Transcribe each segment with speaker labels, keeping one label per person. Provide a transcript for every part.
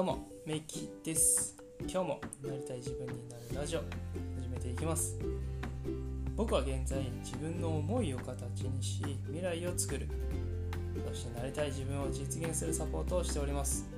Speaker 1: どうもメイキです。今日もなりたい自分になるラジオ始めていきます。僕は現在自分の思いを形にし未来を作る。そしてなりたい自分を実現するサポートをしております。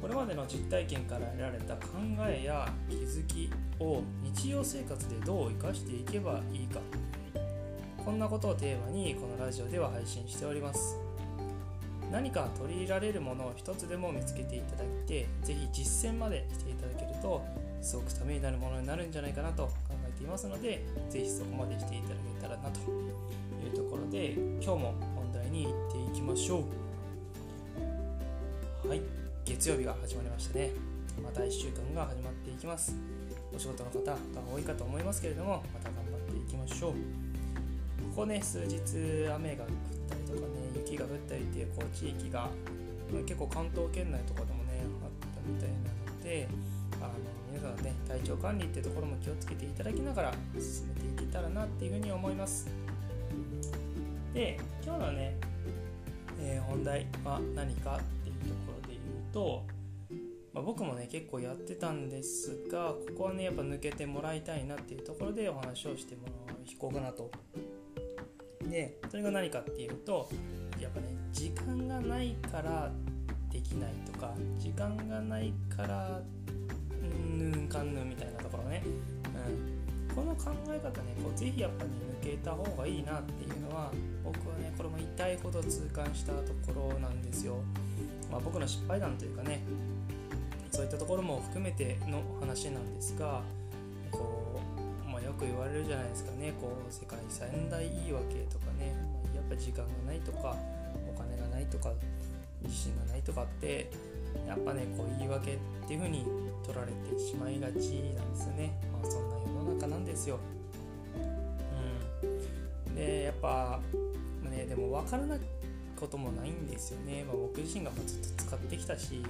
Speaker 1: これまでの実体験から得られた考えや気づきを日常生活でどう生かしていけばいいか。こんなことをテーマにこのラジオでは配信しております。何か取り入れられるものを一つでも見つけていただいて是非実践までしていただけるとすごくためになるものになるんじゃないかなと考えていますので是非そこまでしていただけたらなというところで今日も本題に行っていきましょう。はい。月曜日が始まりましたね。また1週間が始まっていきます。お仕事の方が多いかと思いますけれどもまた頑張っていきましょう。ここね数日雨が降雪が降ったりっていうこう地域が結構関東圏内とかでもねあったみたいなのであの皆さんね体調管理っていうところも気をつけていただきながら進めていけたらなっていうふうに思います。で今日のね、えー、本題は何かっていうところで言うと、まあ、僕もね結構やってたんですがここはねやっぱ抜けてもらいたいなっていうところでお話をしてもらう引こうかなと。でそれが何かっていうとやっぱね時間がないからできないとか時間がないからぬんかんぬんみたいなところね、うん、この考え方ねこうぜひやっぱり、抜けた方がいいなっていうのは僕はねこれも痛いほど痛感したところなんですよ、まあ、僕の失敗談というかねそういったところも含めての話なんですがこう、まあ、よく言われるじゃないですかね。こう世界三大言い訳とかね、まあ、ぱ時間がないとかお金がないとか自信がないとかってやっぱねこう言い訳っていう風に取られてしまいがちなんですよね。まあそんな世の中なんですよ。うん。でやっぱねでも分からないこともないんですよね、まあ、僕自身がずっと使ってきたし、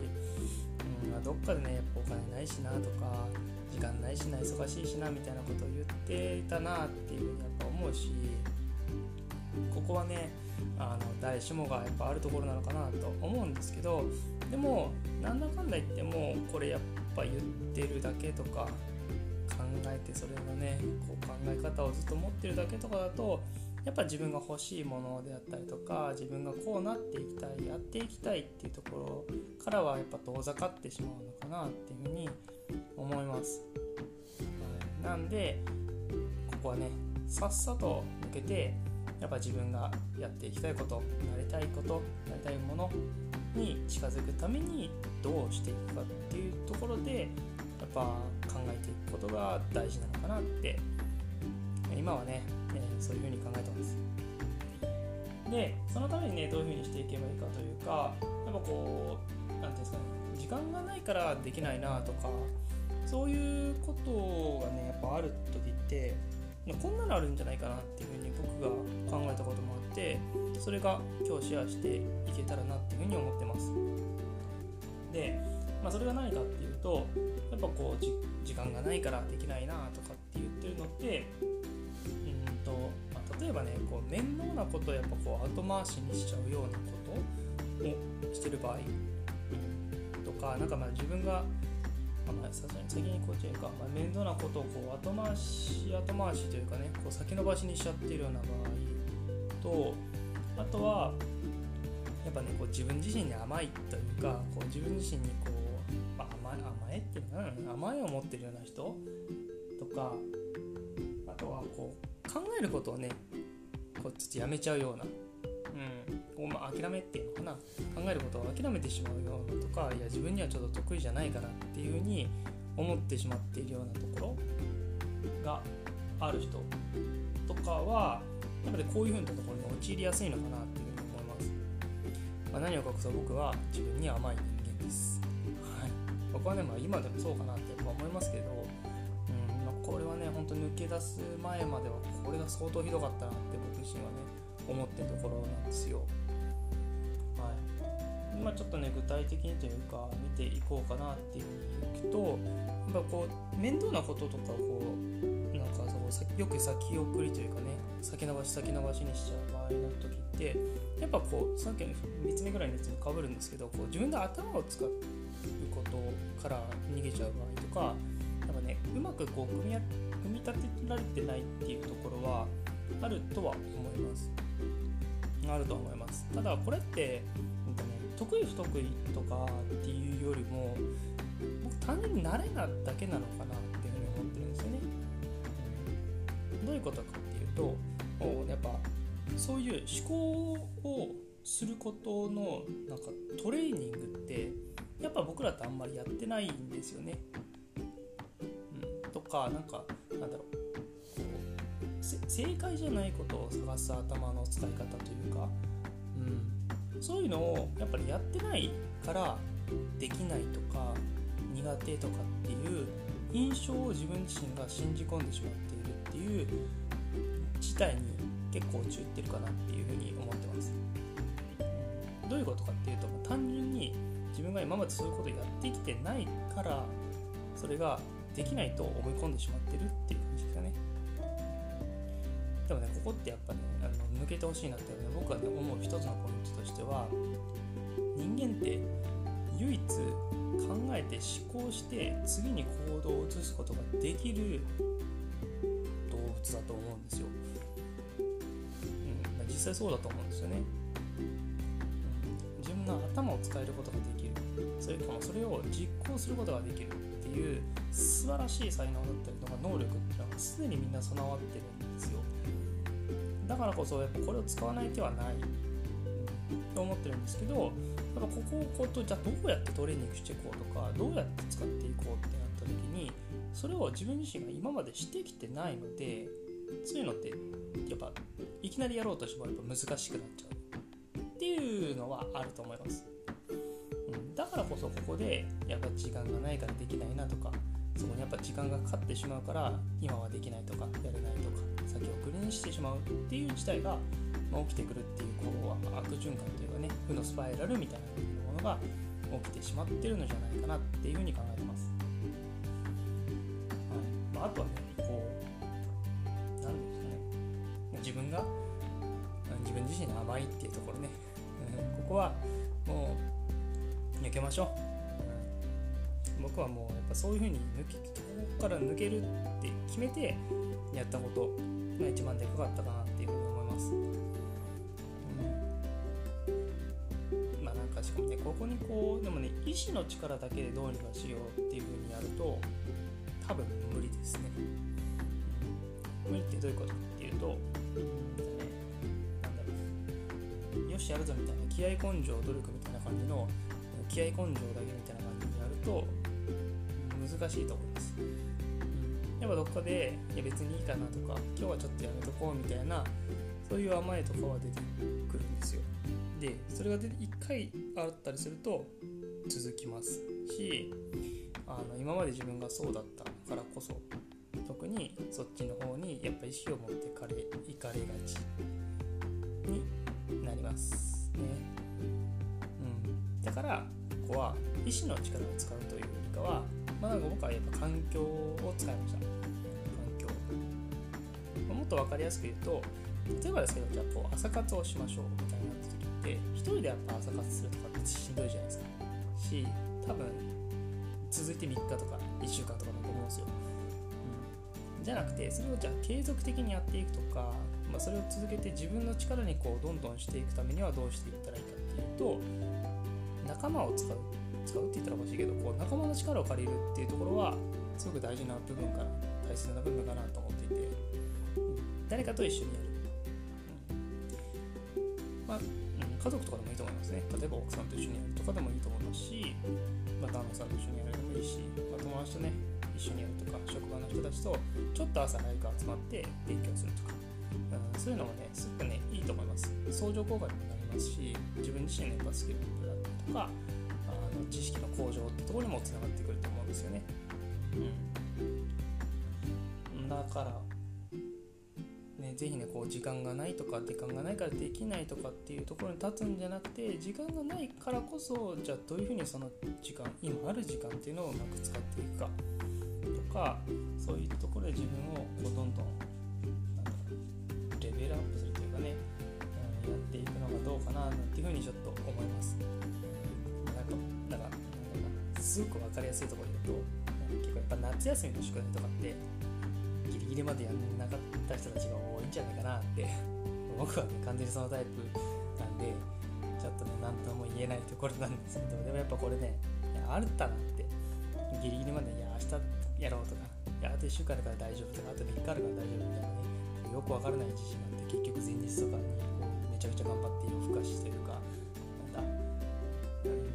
Speaker 1: うんまあ、どっかでねやっぱお金ないしなとか時間ないしな忙しいしなみたいなことを言っていたなっていうふうにやっぱ思うし。ここはねあの誰しもがやっぱあるところなのかなと思うんですけどでもなんだかんだ言ってもこれやっぱ言ってるだけとか考えてそれのねこう考え方をずっと持ってるだけとかだとやっぱ自分が欲しいものであったりとか自分がこうなっていきたいやっていきたいっていうところからはやっぱ遠ざかってしまうのかなっていうふうに思います、なんでここはねさっさと抜けてやっぱ自分がやっていきたいことなりたいことなりたいものに近づくためにどうしていくかっていうところでやっぱ考えていくことが大事なのかなって今はね、えー、そういうふうに考えてます。でそのためにねどういうふうにしていけばいいかというかやっぱこう何ていうんですかね時間がないからできないなとかそういうことがねやっぱある時ってこんなのあるんじゃないかなっていうふうに僕が考えたこともあってそれが今日シェアしていけたらなっていうふうに思ってます。で、まあ、それが何かっていうとやっぱこう時間がないからできないなとかって言ってるのってうんと、まあ、例えばねこう面倒なことをやっぱこう後回しにしちゃうようなことをしてる場合、とかなんかまあ自分がまあ、さすがに先にこっちか、まあ、面倒なことをこう後回し後回しというかねこう先延ばしにしちゃってるような場合とあとはやっぱねこう自分自身に甘いというかこう自分自身にこう、まあ、甘え甘えっていうかな甘えを持ってるような人とかあとはこう考えることをねこうちょっとやめちゃうようなうん、まあ、諦めっていうのかな？考えることを諦めてしまうようなとかいや自分にはちょっと得意じゃないかなっていうふうに思ってしまっているようなところがある人とかはやっぱりこういうふうなところに陥りやすいのかなっていうふうに思います、まあ、何を隠そう？僕は自分に甘い人間です、はい、僕はね、まあ、今でもそうかなってやっぱ思いますけど、うんま、これはね本当に抜け出す前まではこれが相当ひどかったなって僕自身はね思ってるところなんですよ。はい。ま、ちょっとね具体的にというか見ていこうかなっていうふうにいくとやっぱこう面倒なこととかこうなんかそうよく先送りというかね先延ばし先延ばしにしちゃう場合の時ってやっぱこうさっきの3つ目ぐらいのやつにかぶるんですけどこう自分で頭を使うことから逃げちゃう場合とかやっぱねうまくこう組み組み立てられてないっていうところはあるとは思いますあるとは思います。ただこれって、なんかね、得意不得意とかっていうよりも僕単純に慣れなだけなのかなっていうふうに思ってるんですよね、うん、どういうことかっていうとやっぱそういう思考をすることのなんかトレーニングってやっぱ僕らってあんまりやってないんですよね。うん、とかなんかなんだろう。正解じゃないことを探す頭の使い方というか、うん、そういうのをやっぱりやってないからできないとか苦手とかっていう印象を自分自身が信じ込んでしまっているっていう事態に結構陥ってるかなっていうふうに思ってます。どういうことかっていうと単純に自分が今までそういうことをやってきてないからそれができないと思い込んでしまってるっていう感じですかね。ここってやっぱねあの抜けてほしいなって、ね、僕はね思う一つのポイントとしては人間って唯一考えて思考して次に行動を移すことができる動物だと思うんですよ。うん、実際そうだと思うんですよね。うん、自分の頭を使えることができるそれかもそれを実行することができるっていう素晴らしい才能だったりとか能力っていうのはすでにみんな備わってるんですよ。だからこそやっぱこれを使わない手はない、と思ってるんですけどやっぱここをこうとじゃあどうやってトレーニングしていこうとかどうやって使っていこうってなった時にそれを自分自身が今までしてきてないのでそういうのってやっぱいきなりやろうとしてもやっぱ難しくなっちゃう。っていうのはあると思います、うん、だからこそここでやっぱ時間がないからできないなとかそこにやっぱ時間がかかってしまうから今はできないとかやれないとか。先送りにしてしまうっていう事態が、ま起きてくるっていうこう悪循環というかね負のスパイラルみたいなものが起きてしまってるのじゃないかなっていうふうに考えてます。はいまあ、あとはねこう何ですかね自分が自分自身の甘いっていうところねここはもう抜けましょう。僕はもうやっぱそういうふうに抜きここから抜けるって決めてやったことが一番でかかったかなっていうふうに思います。うん、まあなんかしかもねここにこうでもね意志の力だけでどうにかしようっていうふうにやると多分無理ですね。無理ってどういうことかっていうと、なんだろうよしやるぞみたいな気合根性努力みたいな感じの気合根性だけみたいな感じにやると難しいと思います。やっぱどこかでいや別にいいかなとか今日はちょっとやめとこうみたいなそういう甘えとかは出てくるんですよ。でそれが1回あったりすると続きます。しあの今まで自分がそうだったからこそ特にそっちの方にやっぱ意識を持ってかれいかれがちになりますね、うん、だからここは意志の力を使うというよりかはまあ、僕はやっぱ環境を使いました。環境、まあ、もっと分かりやすく言うと例えばですけどじゃあこう朝活をしましょうみたいになった時って一人でやっぱ朝活するとかってしんどいじゃないですか。し多分続いて3日とか1週間とかだと思うんですよ、うん、じゃなくてそれをじゃあ継続的にやっていくとか、まあ、それを続けて自分の力にこうどんどんしていくためにはどうしていったらいいかっていうと仲間を使う使うって言ったら欲しいけどこう仲間の力を借りるっていうところはすごく大事な部分かな。大切な部分かなと思っていて、うん、誰かと一緒にやる、うん、まあ、うん、家族とかでもいいと思いますね。例えば奥さんと一緒にやる。とかでもいいと思いますし、まあ、旦那さんと一緒にやるでもいいし、まあ、友達とね一緒にやるとか職場の人たちとちょっと朝早く集まって勉強するとか、うん、そういうのもねすごくねいいと思います。相乗効果にもなりますし自分自身のやっぱスキルアップだったりとか知識の向上ってところにもつながってくると思うんですよね。うん、だからね、ぜひねこう時間がないとか時間がないからできないとかっていうところに立つんじゃなくて時間がないからこそじゃあどういうふうにその時間今ある時間っていうのをうまく使っていくかとかそういうところで自分をこうどんどんレベルアップするというかね、うん、やっていくのがどうかななんていうふうにちょっと思いますすごく分かりやすいところで言うと結構やっぱ夏休みの宿題とかってギリギリまでやんなかった人たちが多いんじゃないかなって 僕はね完全にそのタイプなんでちょっとね何とも言えないところなんですけどでもやっぱこれねあるったなってギリギリまでいや明日やろうとかいやあと1週間だから大丈夫とかあと3日あるから大丈夫みたいなねよくわからない自信があって結局前日とかにこうめちゃくちゃ頑張って夜更かしというかなんだ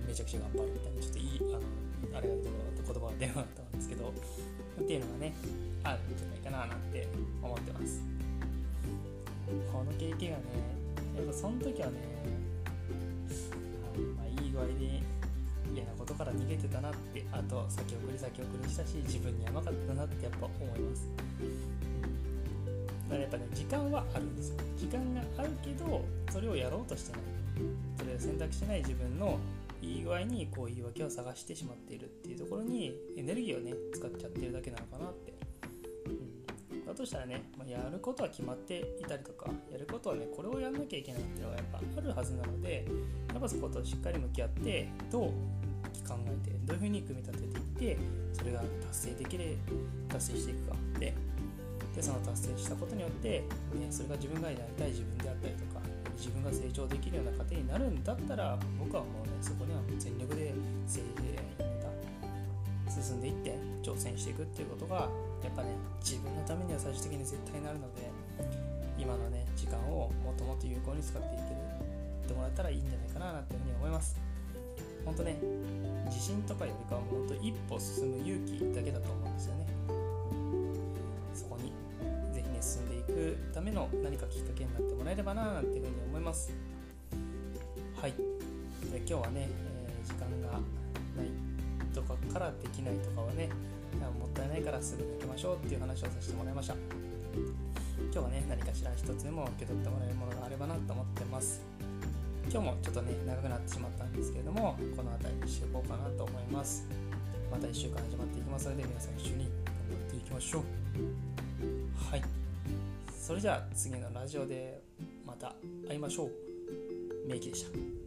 Speaker 1: めちゃくちゃ頑張るみたいなちょっといいあのあれが言葉が出なかったんですけどっていうのがねあるんじゃないかななんて思ってますこの経験がねやっぱその時はねあまあいい具合で嫌なことから逃げてたなってあと先送り先送りしたし自分に甘かったなってやっぱ思います。だからやっぱね時間はあるんですよ。時間があるけどそれをやろうとしてない。それを選択しない自分のいい具合にこう言い訳を探してしまっているっていうところにエネルギーをね使っちゃってるだけなのかなって、うん、だとしたらね、まあ、やることは決まっていたりとかやることはねこれをやんなきゃいけないっていうのがやっぱあるはずなのでやっぱそことしっかり向き合ってどう考えてどういうふうに組み立てていってそれが達成できる達成していくかででその達成したことによって、ね、それが自分がやりたい自分であったりとか自分が成長できるような過程になるんだったら僕はもうねそこには全力で進んでいって挑戦していくっていうことがやっぱね自分のためには最終的に絶対になるので今のね時間をもっともっと有効に使っていけるってもらったらいいんじゃないかななんていうふうに思います。本当ね自信とかよりかはもう本当一歩進む勇気だけだと思うんですよね。めの何かきっかけになってもらえればななんていうふうに思います。はい。で今日はね、えー、時間がないとかからできないとかはねもったいないからすぐ抜けましょうっていう話をさせてもらいました。今日はね何かしら一つでも受け取ってもらえるものがあればなと思ってます。今日もちょっとね長くなってしまったんですけれどもこの辺りにしていこうかなと思います。また1週間始まっていきますので皆さん一緒に頑張っていきましょう。はい。それじゃあ次のラジオでまた会いましょう。メイキでした。